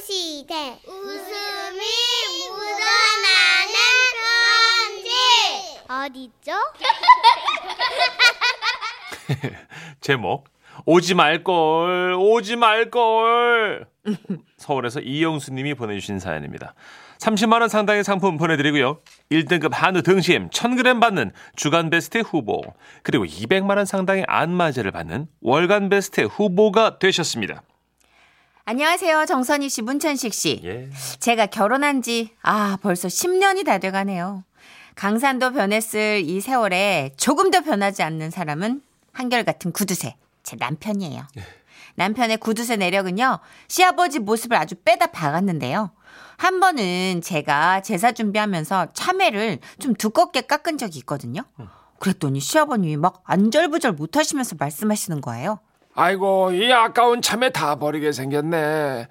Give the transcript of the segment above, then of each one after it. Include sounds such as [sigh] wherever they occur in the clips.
시대 웃음이 묻어나는 편지 어디죠? [laughs] 제목 오지 말걸 오지 말걸 서울에서 이영수님이 보내주신 사연입니다. 30만 원 상당의 상품 보내드리고요. 1등급 한우 등심 1000g 받는 주간 베스트 후보 그리고 200만 원 상당의 안마제를 받는 월간 베스트 후보가 되셨습니다. 안녕하세요. 정선희 씨, 문천식 씨. 예. 제가 결혼한 지, 아, 벌써 10년이 다 돼가네요. 강산도 변했을 이 세월에 조금 더 변하지 않는 사람은 한결같은 구두쇠, 제 남편이에요. 남편의 구두쇠 내력은요, 시아버지 모습을 아주 빼다 박았는데요. 한 번은 제가 제사 준비하면서 참외를 좀 두껍게 깎은 적이 있거든요. 그랬더니 시아버님이 막 안절부절 못하시면서 말씀하시는 거예요. 아이고 이 아까운 참외 다 버리게 생겼네.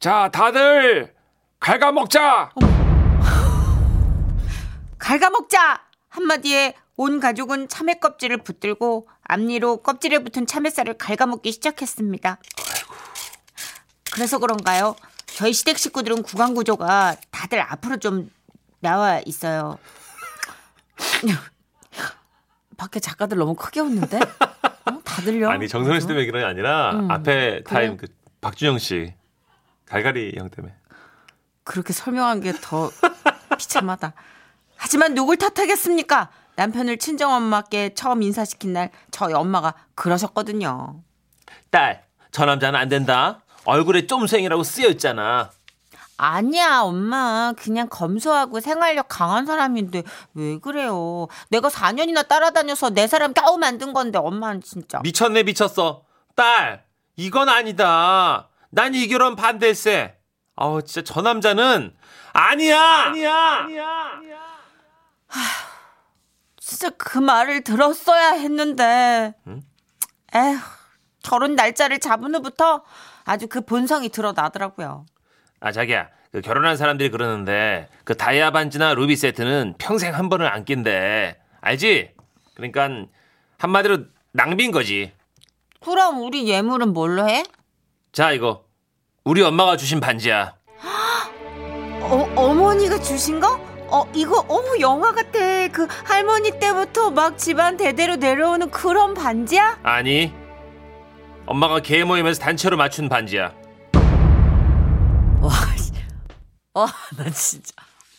자 다들 갈가 먹자. [laughs] 갉아먹자! 한마디에 온 가족은 참외 껍질을 붙들고 앞니로 껍질에 붙은 참외살을 갉아먹기 시작했습니다. 그래서 그런가요? 저희 시댁 식구들은 구강 구조가 다들 앞으로 좀 나와 있어요. [laughs] 밖에 작가들 너무 크게 웃는데? 어? 다들요? 아니 정선희 씨 때문에 그런 게 아니라 음. 앞에 타임? 그 박준영 씨 갈갈이 형 때문에 그렇게 설명한 게 더 [laughs] 비참하다. 하지만 누굴 탓하겠습니까? 남편을 친정엄마께 처음 인사시킨 날 저희 엄마가 그러셨거든요. 딸 저 남자는 안 된다 얼굴에 쫌생이라고 쓰여 있잖아 아니야, 엄마. 그냥 검소하고 생활력 강한 사람인데 왜 그래요? 내가 4년이나 따라다녀서 내 사람 겨우 만든 건데 엄마는 진짜. 미쳤네 미쳤어 딸 이건 아니다 난 이 결혼 반대세 아우 진짜 저 남자는 아니야 아니야 진짜 그 말을 들었어야 했는데. 에휴, 결혼 날짜를 잡은 후부터 아주 그 본성이 드러나더라고요. 아 자기야 그 결혼한 사람들이 그러는데 그 다이아 반지나 루비 세트는 평생 한 번을 안 낀대 알지 그러니까 한마디로 낭비인 거지 그럼 우리 예물은 뭘로 해? 자 이거 우리 엄마가 주신 반지야 [gasps] 어, 어머니가 주신 거? 어, 이거 어머 영화 같아. 그 할머니 때부터 막 집안 대대로 내려오는 그런 반지야? 아니 엄마가 계모임에서 단체로 맞춘 반지야 와, 씨. 어, [laughs] 나 진짜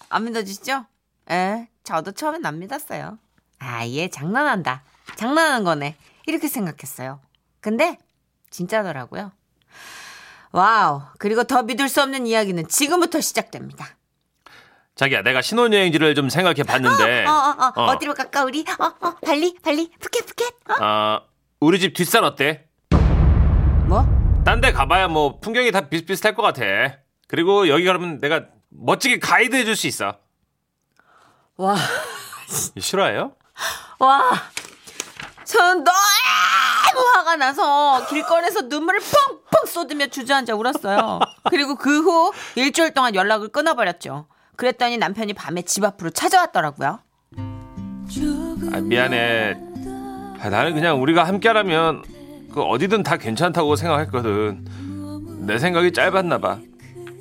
안 믿어지시죠? 에, 저도 처음엔 안 믿었어요. 아, 얘 장난한다. 장난하는 거네. 이렇게 생각했어요. 근데 진짜더라고요. Wow. 그리고 더 믿을 수 없는 이야기는 지금부터 시작됩니다. 자기야 내가 신혼여행지를 좀 생각해 봤는데 어, 어, 어, 어. 어. 디로 갈까 우리? 어, 어, 발리, 발리, 푸켓, 푸켓. 어? 어, 우리 집 뒷산 어때? 뭐? 딴 데 가봐야 뭐 풍경이 다 비슷비슷할 것 같아. 그리고 여기 가면 내가 멋지게 가이드 해줄 수 있어. 와, 싫어해요? 와. 저는 너무 화가 나서 길거리에서 눈물을 펑펑 쏟으며 주저앉아 울었어요. 그리고 그 후 일주일 동안 연락을 끊어버렸죠. 그랬더니 남편이 밤에 집 앞으로 찾아왔더라고요. 아, 미안해. 아, 나는 그냥 우리가 함께라면 그 어디든 다 괜찮다고 생각했거든. 내 생각이 짧았나 봐.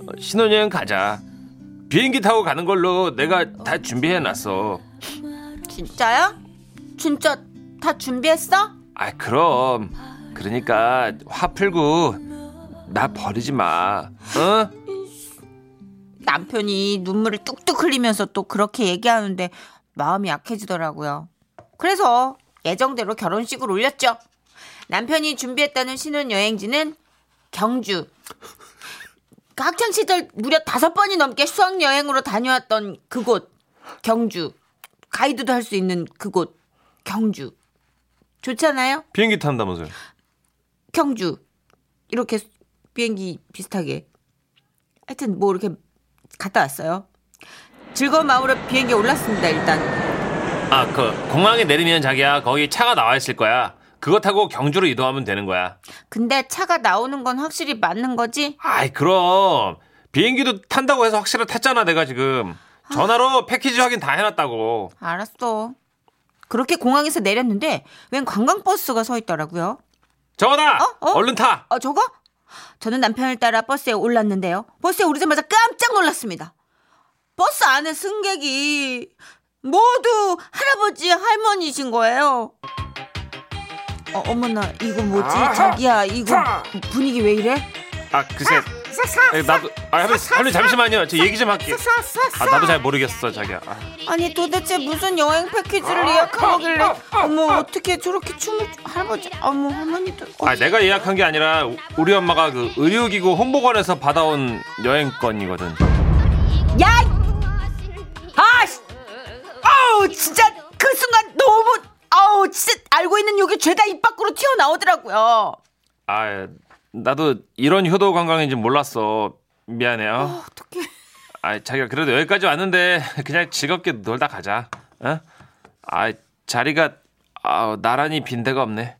어, 신혼여행 가자. 비행기 타고 가는 걸로 내가 다 준비해놨어. 진짜요? 진짜 다 준비했어? 아, 그럼. 그러니까 화 풀고 나 버리지 마. 어? 남편이 눈물을 뚝뚝 흘리면서 또 그렇게 얘기하는데 마음이 약해지더라고요. 그래서 예정대로 결혼식을 올렸죠. 남편이 준비했다는 신혼여행지는 경주. 그 학창 시절 무려 다섯 번이 넘게 수학 여행으로 다녀왔던 그곳, 경주. 가이드도 할 수 있는 그곳, 경주. 좋잖아요? 비행기 탄다면서요? 경주. 이렇게 비행기 비슷하게. 하여튼 뭐 이렇게 갔다 왔어요. 즐거운 마음으로 비행기에 올랐습니다, 일단. 아, 그 공항에 내리면 자기야 거기 차가 나와 있을 거야. 그거 타고 경주로 이동하면 되는 거야. 근데 차가 나오는 건 확실히 맞는 거지? 아이 그럼 비행기도 탄다고 해서 확실히 탔잖아 내가 지금 전화로 패키지 확인 다 해놨다고. 알았어. 그렇게 공항에서 내렸는데 웬 관광버스가 서 있더라고요. 저거다. 어? 어? 얼른 타. 어, 저거? 저는 남편을 따라 버스에 올랐는데요. 버스에 오르자마자 깜짝 놀랐습니다. 버스 안에 승객이 모두 할아버지 할머니신 거예요. 어, 어머나 이거 뭐지? 아하! 자기야 이거 자! 분위기 왜 이래? 아 글쎄 에, 나도 아 할머니, 할머니 잠시만요 저 얘기 좀 할게 아 나도 잘 모르겠어 자기야 아, 아니 도대체 무슨 여행 패키지를 예약한 거길래 어머 어떻게 저렇게 춤을 춰- 할아버지 어머 할머니도 아 내가 예약한 게 아니라 우- 우리 엄마가 그 의료기구 홍보관에서 받아온 여행권이거든 야! 아! 씨! 아우 진짜 그 순간 너무 아우 진짜 알고 있는 욕이 죄다 입 밖으로 튀어나오더라고요. 아 나도 이런 효도 관광인지 몰랐어 미안해요 어, 어떡해. 아 자기가 그래도 여기까지 왔는데 그냥 즐겁게 놀다 가자 어? 아 자리가 아 나란히 빈 데가 없네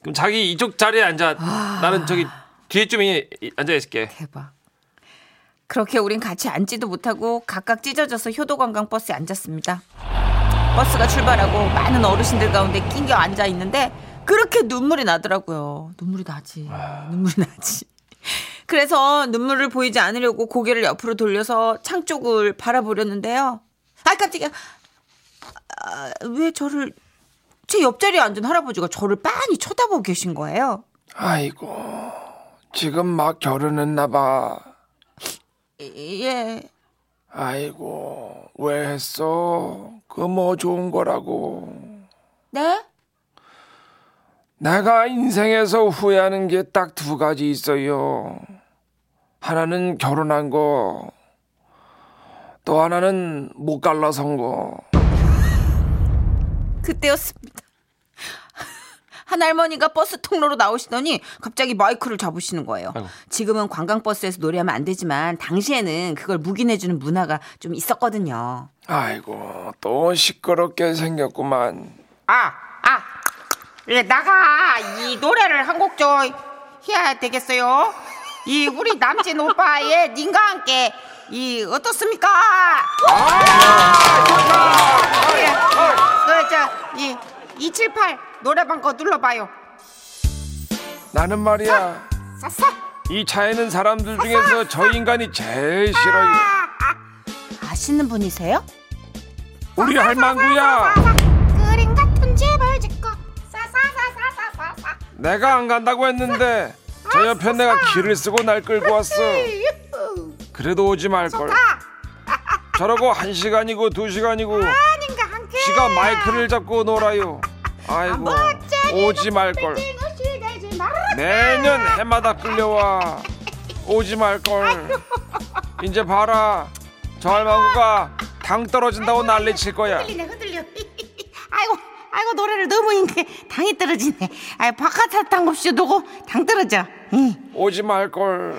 그럼 자기 이쪽 자리에 앉아 나는 저기 뒤에 좀 이- 이- 앉아 있을게 대박. 그렇게 우린 같이 앉지도 못하고 각각 찢어져서 효도관광 버스에 앉았습니다. 버스가 출발하고 많은 어르신들 가운데 낑겨 앉아 있는데 그렇게 눈물이 나더라고요. 눈물이 나지. 눈물이 나지. [laughs] 그래서 눈물을 보이지 않으려고 고개를 옆으로 돌려서 창 쪽을 바라보려는데요. 아 깜짝이야. 아, 왜 저를 제 옆자리에 앉은 할아버지가 저를 빤히 쳐다보고 계신 거예요. 아이고 지금 막 결혼했나 봐. 예. 아이고 왜 했어? 그뭐 좋은 거라고. 네? 내가 인생에서 후회하는 게 딱 두 가지 있어요. 하나는 결혼한 거, 또 하나는 못 갈라선 거. 그때였습니다. 한 할머니가 버스 통로로 나오시더니 갑자기 마이크를 잡으시는 거예요. 아이고. 지금은 관광버스에서 노래하면 안 되지만 당시에는 그걸 묵인해주는 문화가 좀 있었거든요. 아이고 또 시끄럽게 생겼구만. 아, 아, 예, 나가 이 노래를 한 곡 좀 해야 되겠어요. 이 우리 남진 오빠의 님과 함께 이 어떻습니까? 그저이 278 노래방 거 눌러봐요. 나는 말이야 싸싸. 이 차에는 사람들 중에서 저 인간이 제일 싫어요. 아시는 분이세요? 우리 할망구야. 그림 같은 집을 짓고 싸싸싸싸싸싸 내가 안 간다고 했는데 저 옆에 내가 길을 쓰고 날 끌고 왔어. 그래도 오지 말 걸. 저러고 한 시간이고 두 시간이고 지가 마이크를 잡고 놀아요. 아이고 오지 말 걸. 매년 해마다 끌려와. 오지 말 걸. 이제 봐라. 저 할망구가 당 떨어진다고 난리 칠 거야. 흔들리네 흔들려. [laughs] 아이고 아이고 노래를 너무 인게 당이 떨어지네. 아이 바깥 사탕 없이 두고 당 떨어져. 응. 오지 말 걸.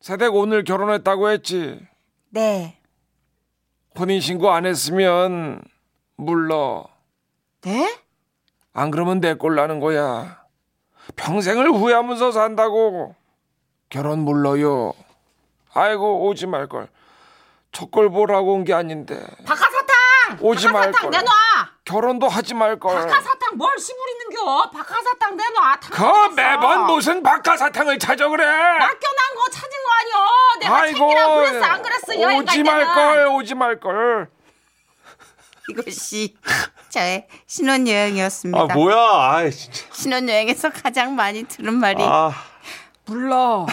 세댁 오늘 결혼했다고 했지. 네. 혼인 신고 안 했으면 물러. 네? 안 그러면 내 꼴 나는 거야. 평생을 후회하면서 산다고. 결혼 물러요. 아이고 오지 말 걸. 첫걸 보라고 온 게 아닌데. 바깥 사탕. 오지 바깥 말 사탕 걸. 내놔. 결혼도 하지 말 걸. 바깥 사탕 뭘 시부리는겨? 바깥 사탕 내놔. 당 그. 매번 무슨 박하사탕을 찾아 그래. 맡겨난 거 찾은 거 아니야? 내가 챙기라고 그랬어 안 그랬어 여행 갈 오지 때는. 말 걸. 오지 말 걸. 이것이 저의 신혼여행이었습니다. 아 뭐야 아 진짜 신혼여행에서 가장 많이 들은 말이 아 불러.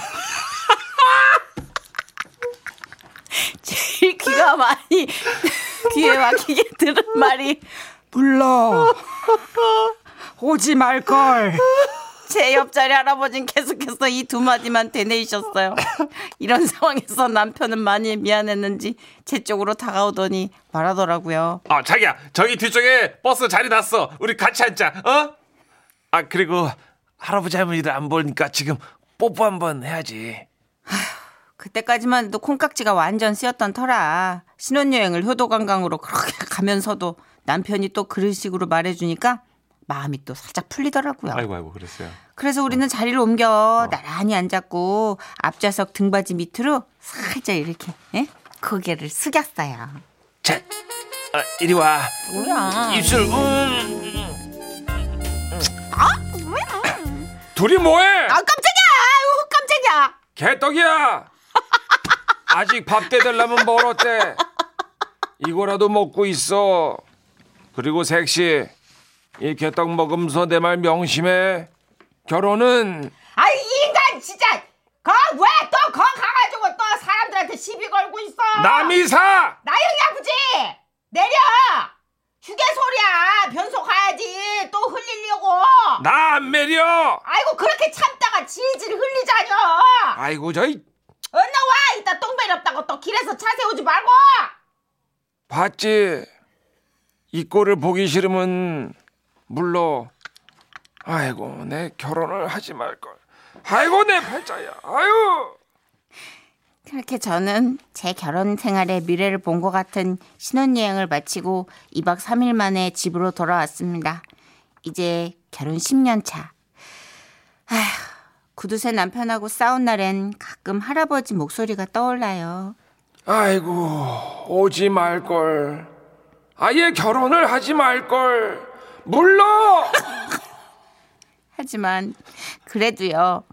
제일 귀가 많이 [laughs] 귀에 막히게 들은 말이 불러. 오지 말걸. 제 옆자리 할아버지는 계속해서 이 두 마디만 되뇌이셨어요. 이런 상황에서 남편은 많이 미안했는지 제 쪽으로 다가오더니 말하더라고요. 아 자기야 저기 뒤쪽에 버스 자리 났어 우리 같이 앉자 어? 아 그리고 할아버지 할머니들 안 보니까 지금 뽀뽀 한번 해야지 그때까지만 해도 콩깍지가 완전 쓰였던 터라 신혼여행을 효도관광으로 그렇게 가면서도 남편이 또 그런 식으로 말해주니까 마음이 또 살짝 풀리더라고요. 아이고 아이고 그랬어요 그래서 우리는 자리를 옮겨 나란히 앉았고 앞좌석 등받이 밑으로 살짝 이렇게 예? 고개를 숙였어요. 자 아, 이리 와 뭐야? 입술 음. 둘이 뭐해? 아 깜짝이야! 개떡이야. 아직 밥 대들려면 멀었대. 이거라도 먹고 있어. 그리고 색시 이 개떡 먹으면서 내 말 명심해. 결혼은 아이 이 인간 진짜 거왜또 거 가가지고 또 사람들한테 시비 걸고 있어 남이 사. 나영이 아버지 내려 휴게소리야 변소 가야지 또 흘리려고 나 안 매려. 아이고 그렇게 참다가 질질 흘리자뇨 아이고 저이 얼른 와 이따 똥 매렵다고 또 길에서 차 세우지 말고 봤지? 이 꼴을 보기 싫으면 물러. 아이고 내 결혼을 하지 말걸. 아이고 내 팔자야. 아유. 그렇게 저는 제 결혼 생활의 미래를 본 것 같은 신혼여행을 마치고 2박 3일 만에 집으로 돌아왔습니다. 이제 결혼 10년 차. 아휴, 구두쇠 남편하고 싸운 날엔 가끔 할아버지 목소리가 떠올라요. 아이고 오지 말걸. 아예 결혼을 하지 말걸. 물러. [laughs] 하지만 그래도요.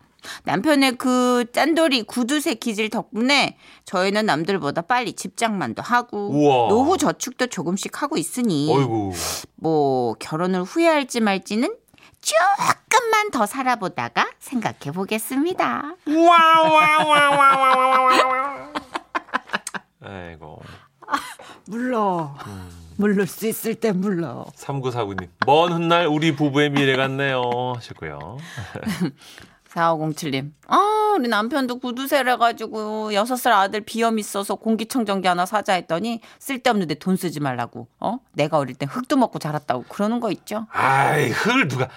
남편의 그 짠돌이 구두쇠 기질 덕분에 저희는 남들보다 빨리 집장만도 하고 우와. 노후 저축도 조금씩 하고 있으니 어이구. 뭐 결혼을 후회할지 말지는 조금만 더 살아보다가 생각해 보겠습니다. 아이고. 물러. 물를 수 있을 때 물러. 3949님. 먼 훗날 우리 부부의 미래 같네요. 하셨고요. 4507님. 아, 우리 남편도 구두쇠를 해가지고 6살 아들 비염 있어서 공기청정기 하나 사자 했더니 쓸데없는데 돈 쓰지 말라고. 어? 내가 어릴 때 흙도 먹고 자랐다고 그러는 거 있죠? 아이, 흙을 누가.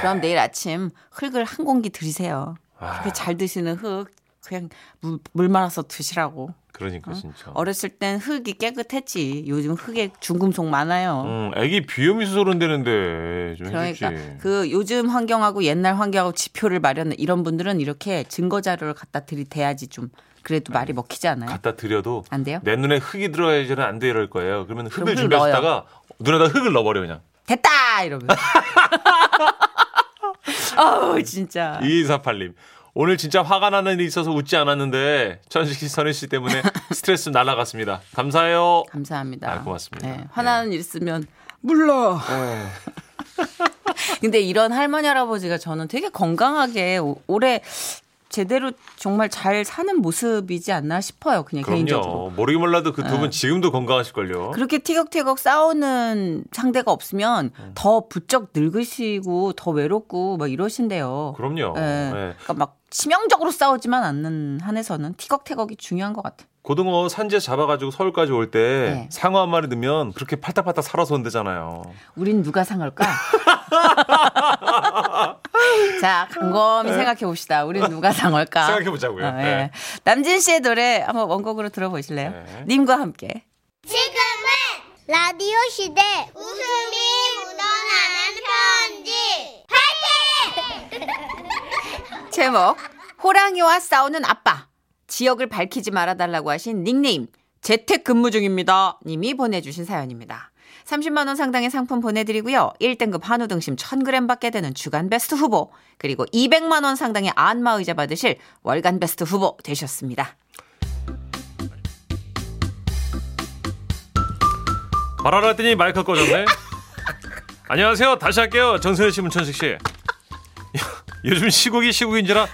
그럼 내일 아침 흙을 한 공기 들이세요. 아. 그렇게 잘 드시는 흙 그냥 물, 물 말아서 드시라고. 그러니까 진짜. 어렸을 땐 흙이 깨끗했지. 요즘 흙에 중금속 많아요. 응, 애기 비염 있어서 그런다는데 좀 그러니까 해주지. 그 요즘 환경하고 옛날 환경하고 지표를 마련해 이런 분들은 이렇게 증거 자료를 갖다 들이대야지 좀 그래도 말이 먹히지 않아요? 갖다 드려도 안 돼요? 내 눈에 흙이 들어야지는 안 돼 이럴 거예요. 그러면 흙을 준비하시다가 눈에다 흙을 넣어버려 그냥. 됐다 이러면. [laughs] 어우 진짜. 2248님. 오늘 진짜 화가 나는 일이 있어서 웃지 않았는데 천식 씨, 선희 씨 때문에 [laughs] 스트레스 날라갔습니다. 감사해요. 감사합니다. 아, 고맙습니다. 네, 화나는 일 있으면 물러. [laughs] 근데 이런 할머니 할아버지가 저는 되게 건강하게 오- 오래 제대로 정말 잘 사는 모습이지 않나 싶어요. 그냥 개인적으로. 그럼요. 모르게 몰라도 그 두분 네. 지금도 건강하실걸요. 그렇게 티격태격 싸우는 상대가 없으면 음. 더 부쩍 늙으시고 더 외롭고 막 이러신대요. 그럼요. 예. 예. 그러니까 막 치명적으로 싸우지만 않는 한에서는 티격태격이 중요한 것 같아요. 고등어 산지에 잡아가지고 서울까지 올때 네. 상어 한 마리 넣으면 그렇게 팔딱팔딱 살아서 온대잖아요. 우린 누가 상할까? [laughs] 자, 곰곰이 생각해 봅시다. 우린 누가 상할까? 네. 생각해 보자고요. 어, 예. 네. 남진 씨의 노래 한번 원곡으로 들어보실래요? 네. 님과 함께. 지금은 라디오 시대 웃음이 묻어나는 편지 제목 호랑이와 싸우는 아빠 지역을 밝히지 말아달라고 하신 닉네임 재택근무 중입니다 님이 보내주신 사연입니다 30만 원 상당의 상품 보내드리고요 1등급 한우 등심 1000g 받게 되는 주간 베스트 후보 그리고 200만 원 상당의 안마 의자 받으실 월간 베스트 후보 되셨습니다 말하라 했더니 마이크 꺼졌네. [laughs] 안녕하세요. 다시 할게요. 정선혜 씨, 문천식 씨. 요즘 시국이 시국인지라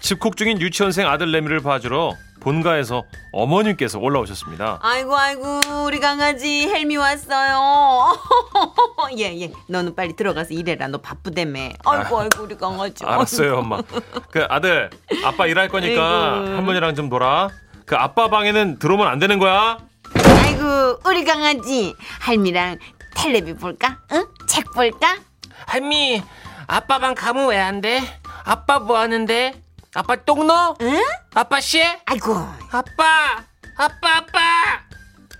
집콕 중인 유치원생 아들 내미를 봐주러 본가에서 어머님께서 올라오셨습니다. 아이고 아이고 우리 강아지 헬미 왔어요 예예 [laughs] 너는 빨리 들어가서 일해라 너 바쁘다며 아이고 아 이고 우리 강아지 알았어요, 엄마. 그 아들, 아빠 일할 거니까 아이고. 할머니랑 좀 놀아. 그 아빠 방에는 들어오면 안 되는 거야. 아이고 우리 강아지 할미랑 텔레비 볼까? 응? 책 볼까? 할미, 아빠 방 가면 왜 안 돼? 아빠 뭐 하는데? 아빠 똥 넣어? 응? 아빠 씨? 아이고 아빠, 아빠, 아빠.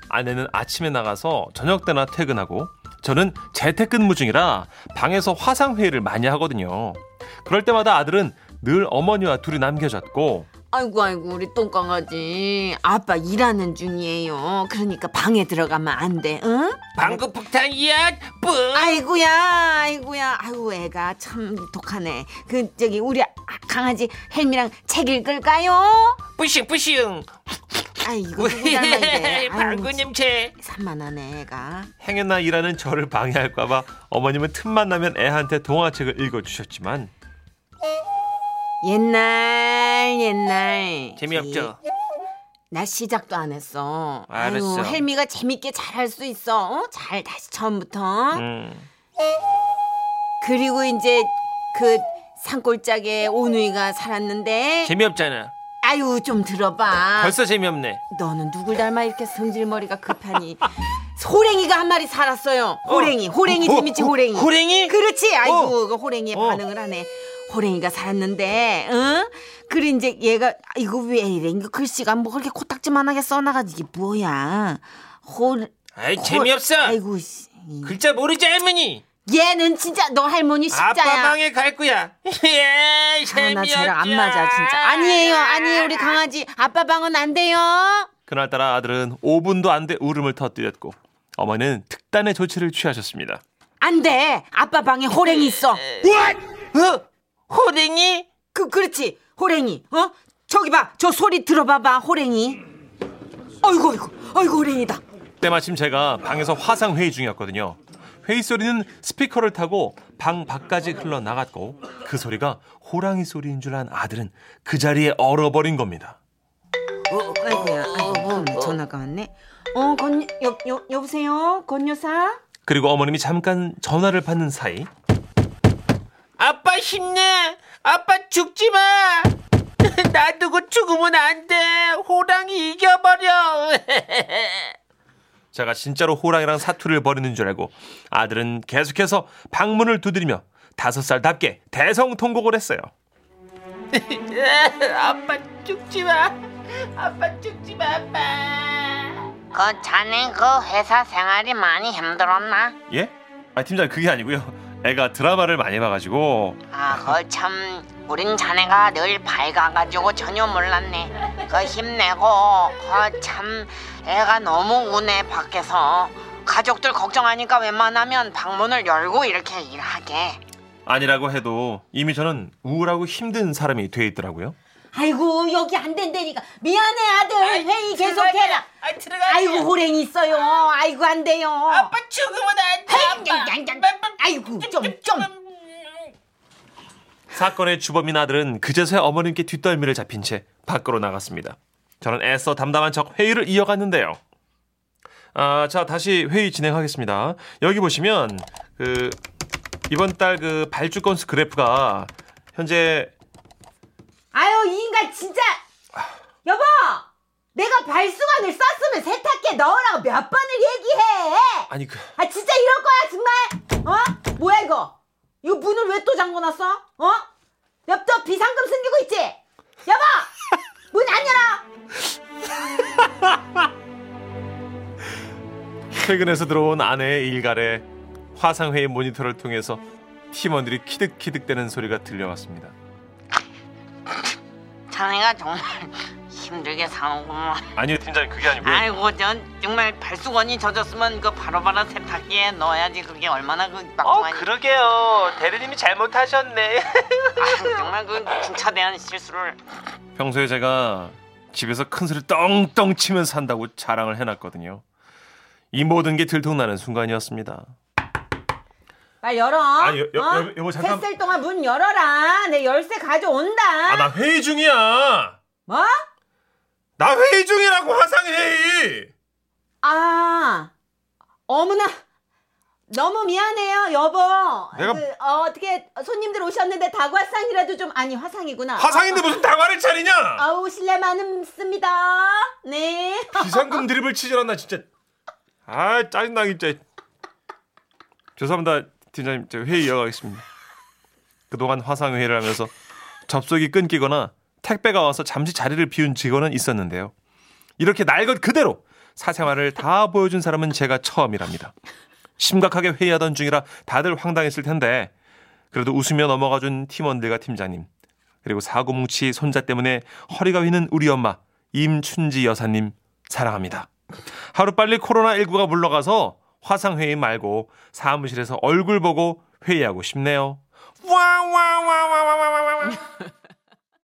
아내는 아침에 나가서 저녁 때나 퇴근하고 저는 재택근무 중이라 방에서 화상 회의를 많이 하거든요. 그럴 때마다 아들은 늘 어머니와 둘이 남겨졌고 아이고 아이고 우리 똥강아지 아빠 일하는 중이에요. 그러니까 방에 들어가면 안 돼. 응? 방구 폭탄이야. 뿡. 아이고야 아이고야 아이고 애가 참 독하네. 그 저기 우리 아- 강아지 헬미랑 책 읽을까요? 뿌싱 뿌싱. 아이 이거 누구 닮았는데. [laughs] 방구 냄새. 산만하네 애가. 행여나 일하는 저를 방해할까봐 어머님은 틈만 나면 애한테 동화책을 읽어주셨지만 옛날 옛날 재미없죠. 나 시작도 안 했어. 알았어. 아유, 헬미가 재밌게 잘 할 수 있어. 어? 잘 다시 처음부터. 음, 그리고 이제 그 산골짜기에 오누이가 살았는데 재미없잖아. 아유 좀 들어봐. 벌써 재미없네. 너는 누굴 닮아 이렇게 성질머리가 급하니? 호랭이가 한 마리 살았어요. 호랭이, 호랭이 어, 재밌지 어, 호랭이. 호랭이? 그렇지. 아이고 어. 그 호랭이에 어. 반응을 하네. 호랭이가 살았는데, 응? 그래 이제 얘가 아, 이거 왜 이래? 이거 글씨가 뭐 그렇게 코딱지만하게 써놔가지고 이게 뭐야? 호. 아이 호- 재미없어. 아이고 씨. 글자 모르지 할머니. 얘는 진짜 너 할머니 아빠 십자야. 방에 갈 거야. [laughs] 예, 아, 재미없죠. 나 쟤랑 안 맞아 진짜. 아니에요, 아니에요 우리 강아지. 아빠 방은 안 돼요. 그날따라 아들은 5분도 안 돼 울음을 터뜨렸고 어머니는 특단의 조치를 취하셨습니다. 안 돼. 아빠 방에 호랭이 있어. 어? 호랭이? 그 그렇지. 호랭이. 어? 저기 봐. 저 소리 들어봐봐 호랭이. 어이구 어이구. 어이구 호랭이다. 때마침 제가 방에서 화상 회의 중이었거든요. 회의 소리는 스피커를 타고 방 밖까지 흘러나갔고 그 소리가 호랑이 소리인 줄 안 아들은 그 자리에 얼어버린 겁니다. 아이고야. 아이고 전화가 왔네. 어건여 여, 여보세요? 건 여사? 그리고 어머님이 잠깐 전화를 받는 사이 아빠 힘내. 아빠 죽지 마. [laughs] 놔두고 죽으면 안 돼. 호랑이 이겨버려. [laughs] 제가 진짜로 호랑이랑 사투를 벌이는 줄 알고 아들은 계속해서 방문을 두드리며 다섯 살답게 대성통곡을 했어요. [laughs] 아빠 죽지 마. 아빠 죽지 마, 아빠. 그 자네 그 회사 생활이 많이 힘들었나? 예? 아 팀장 그게 아니고요. 애가 드라마를 많이 봐가지고 아, 그참 우린 자네가 늘 밝아가지고 전혀 몰랐네. 그 힘내고 그 참 애가 너무 우네 밖에서 가족들 걱정하니까 웬만하면 방문을 열고 이렇게 일하게. 아니라고 해도 이미 저는 우울하고 힘든 사람이 돼 있더라고요. 아이고 여기 안 된다니까 미안해 아들 회의 계속해라 아, 들어가. 아이고 호랭이 있어요 아이고 안 돼요 아빠 죽으면 안 돼. 아빠. 아이고 좀좀 사건의 주범인 아들은 그제서야 어머님께 뒷덜미를 잡힌 채 밖으로 나갔습니다. 저는 애써 담담한 척 회의를 이어갔는데요. 아, 자 다시 회의 진행하겠습니다. 여기 보시면 그 이번 달 그 발주 건수 그래프가 현재 아유 이 인간 진짜. 여보 내가 발수건을 썼으면 세탁기에 넣으라고 몇 번을 얘기해. 아니 그 아 진짜 이럴 거야 정말. 어? 뭐야 이거? 이거 문을 왜 또 잠궈놨어? 어? 옆도 비상금 숨기고 있지? 여보 문 안 열어. [laughs] 퇴근해서 들어온 아내의 일갈에 화상회의 모니터를 통해서 팀원들이 키득키득대는 소리가 들려왔습니다. 자네가 정말 [laughs] 힘들게 사는구만. 아니요 팀장님 그게 아니고요. 아이고, 전 정말 발수건이 젖었으면 그 바로바로 세탁기에 넣어야지 그게 얼마나 그 어, 막중한. 그러게요. 대리님이 잘못하셨네. 아, [laughs] 정말 그 중차대한 실수를. 평소에 제가 집에서 큰 소리 떵떵 치면서 산다고 자랑을 해놨거든요. 이 모든 게 들통나는 순간이었습니다. 빨리 열어 아, 여- 여- 어? 여- 여보, 잠깐- 셋셀 동안 문 열어라 내 열쇠 가져온다 아 나 회의 중이야. 뭐? 나 회의 중이라고 화상 회의. 아 어머나 너무 미안해요 여보 내가- 그, 어, 어떻게 손님들 오셨는데 다과상이라도 좀 아니 화상이구나 화상인데 무슨 다과를 차리냐? 아우 실례 많습니다 네 비상금 드립을 치질 않나 진짜. 아 짜증나 진짜. 죄송합니다 팀장님 저 회의 이어가겠습니다. 그동안 화상회의를 하면서 접속이 끊기거나 택배가 와서 잠시 자리를 비운 직원은 있었는데요. 이렇게 날 것 그대로 사생활을 다 보여준 사람은 제가 처음이랍니다. 심각하게 회의하던 중이라 다들 황당했을 텐데 그래도 웃으며 넘어가준 팀원들과 팀장님 그리고 사고뭉치 손자 때문에 허리가 휘는 우리 엄마 임춘지 여사님 사랑합니다. 하루빨리 코로나19가 물러가서 화상회의 말고 사무실에서 얼굴 보고 회의하고 싶네요. 와와와와와와와